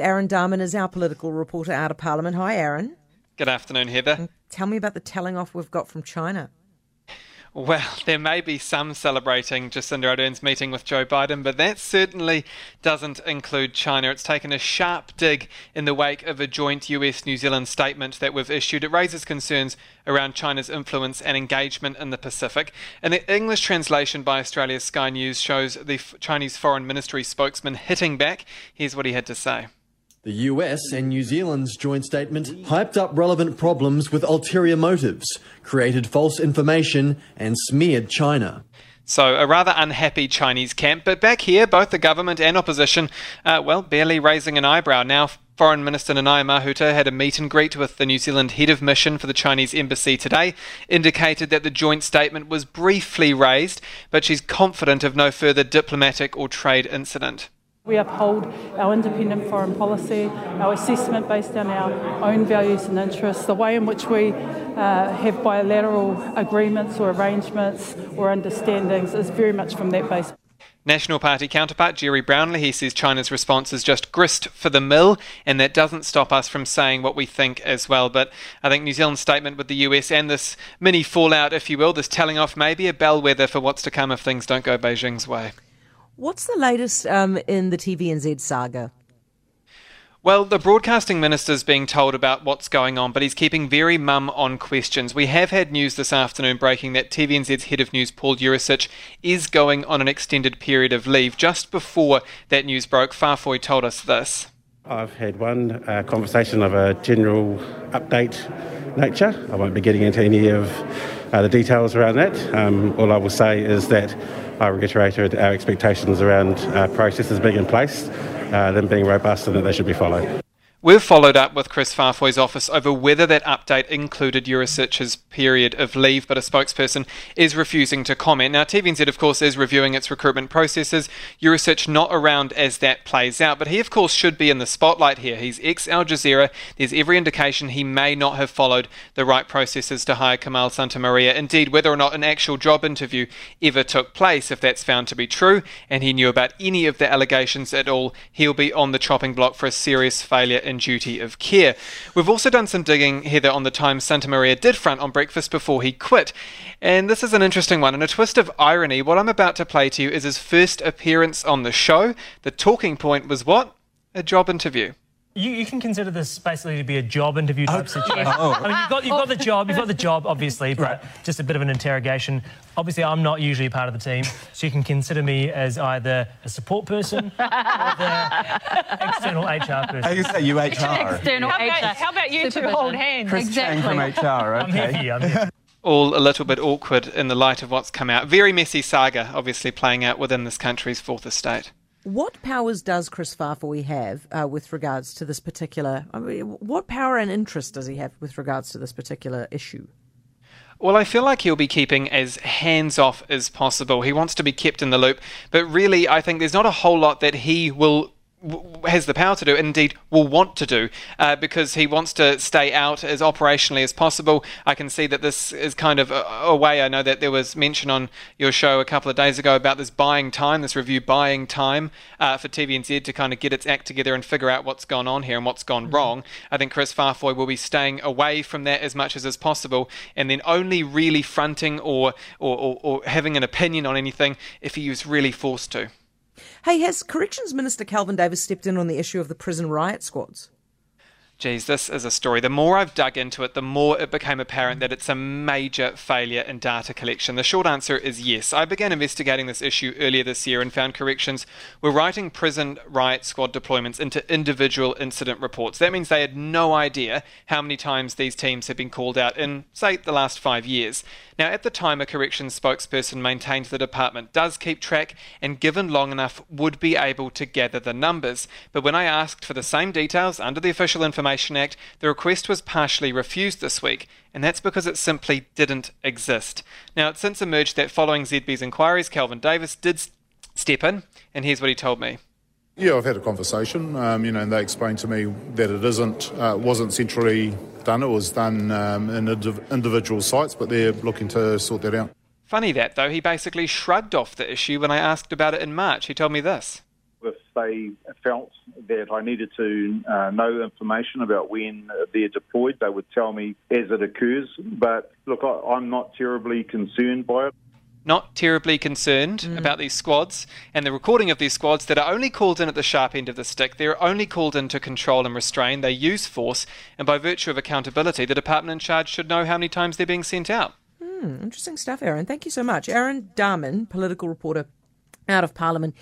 Aaron Dahmen is our political reporter out of Parliament. Hi, Aaron. Good afternoon, Heather. Tell me about the telling off we've got from China. Well, there may be some celebrating Jacinda Ardern's meeting with Joe Biden, but that certainly doesn't include China. It's taken a sharp dig in the wake of a joint US New Zealand statement that we've issued. It raises concerns around China's influence and engagement in the Pacific. And the English translation by Australia's Sky News shows the Chinese Foreign Ministry spokesman hitting back. Here's what he had to say. The US and New Zealand's joint statement hyped up relevant problems with ulterior motives, created false information, and smeared China. So, a rather unhappy Chinese camp, but back here, both the government and opposition, uh, well, barely raising an eyebrow. Now, Foreign Minister Nanaia Mahuta had a meet and greet with the New Zealand head of mission for the Chinese embassy today, indicated that the joint statement was briefly raised, but she's confident of no further diplomatic or trade incident. We uphold our independent foreign policy, our assessment based on our own values and interests, the way in which we uh, have bilateral agreements or arrangements or understandings is very much from that base. National Party counterpart Gerry Brownlee, he says China's response is just grist for the mill, and that doesn't stop us from saying what we think as well. But I think New Zealand's statement with the US and this mini fallout, if you will, this telling off, may be a bellwether for what's to come if things don't go Beijing's way. What's the latest um, in the TVNZ saga? Well, the broadcasting minister's being told about what's going on, but he's keeping very mum on questions. We have had news this afternoon breaking that TVNZ's head of news, Paul Yurisich, is going on an extended period of leave. Just before that news broke, Faafoi told us this. I've had one uh, conversation of a general update nature. I won't be getting into any of uh, the details around that. Um, all I will say is that I reiterated our expectations around uh, processes being in place, uh, them being robust, and that they should be followed. We've followed up with Kris Faafoi's office over whether that update included Yurisich's period of leave, but a spokesperson is refusing to comment. Now, TVNZ, of course, is reviewing its recruitment processes. Jurisic not around as that plays out, but he, of course, should be in the spotlight here. He's ex Al Jazeera. There's every indication he may not have followed the right processes to hire Kamal Santamaria. Indeed, whether or not an actual job interview ever took place, if that's found to be true, and he knew about any of the allegations at all, he'll be on the chopping block for a serious failure and duty of care. We've also done some digging, Heather, on the time Santamaria did front on breakfast before he quit. And this is an interesting one. In a twist of irony, what I'm about to play to you is his first appearance on the show. The talking point was what? A job interview. You, you can consider this basically to be a job interview type oh. situation. Oh. I mean, you've got, you've got the job, you've got the job, obviously, but right. just a bit of an interrogation. Obviously, I'm not usually part of the team, so you can consider me as either a support person or the external HR person. I can say you HR. External how about, HR. How about you two hold hands? Chris exactly. Chang from HR, okay. I'm here, I'm here. all a little bit awkward in the light of what's come out. Very messy saga, obviously, playing out within this country's fourth estate. What powers does Kris Faafoi have uh, with regards to this particular? I mean, what power and interest does he have with regards to this particular issue? Well, I feel like he'll be keeping as hands off as possible. He wants to be kept in the loop, but really, I think there's not a whole lot that he will has the power to do, and indeed will want to do, uh, because he wants to stay out as operationally as possible. I can see that this is kind of a, a, way. I know that there was mention on your show a couple of days ago about this buying time, this review buying time uh, for TVNZ to kind of get its act together and figure out what's gone on here and what's gone mm-hmm. wrong. I think Kris Faafoi will be staying away from that as much as is possible, and then only really fronting or, or, or, or having an opinion on anything if he was really forced to. Hey, has Corrections Minister Kelvin Davis stepped in on the issue of the prison riot squads? Geez, this is a story. The more I've dug into it, the more it became apparent that it's a major failure in data collection. The short answer is yes. I began investigating this issue earlier this year and found corrections were writing prison riot squad deployments into individual incident reports. That means they had no idea how many times these teams had been called out in, say, the last five years. Now, at the time, a corrections spokesperson maintained the department does keep track and, given long enough, would be able to gather the numbers. But when I asked for the same details under the Official Information Act, the request was partially refused this week, and that's because it simply didn't exist. Now, it's since emerged that following ZB's inquiries, Kelvin Davis did step in, and here's what he told me. Yeah, I've had a conversation, um, you know, and they explained to me that it isn't, uh, wasn't centrally done. It was done um, in individual sites, but they're looking to sort that out. Funny that, though, he basically shrugged off the issue when I asked about it in March. He told me this. If they felt that I needed to uh, know information about when they're deployed, they would tell me as it occurs. But look, I, I'm not terribly concerned by it not terribly concerned mm. about these squads and the recording of these squads that are only called in at the sharp end of the stick. They're only called in to control and restrain. They use force, and by virtue of accountability, the department in charge should know how many times they're being sent out. Mm, interesting stuff, Aaron. Thank you so much. Aaron Dahmen, political reporter out of Parliament.